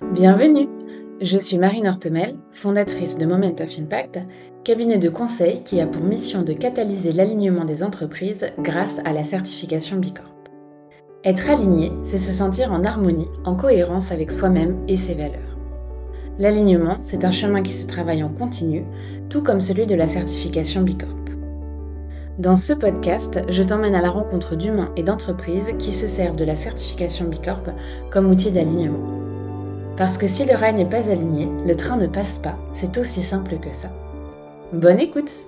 Bienvenue Je suis Marine Hortemel, fondatrice de Moment of Impact, cabinet de conseil qui a pour mission de catalyser l'alignement des entreprises grâce à la certification Bicorp. Être aligné, c'est se sentir en harmonie, en cohérence avec soi-même et ses valeurs. L'alignement, c'est un chemin qui se travaille en continu, tout comme celui de la certification Bicorp. Dans ce podcast, je t'emmène à la rencontre d'humains et d'entreprises qui se servent de la certification Bicorp comme outil d'alignement. Parce que si le rail n'est pas aligné, le train ne passe pas, c'est aussi simple que ça. Bonne écoute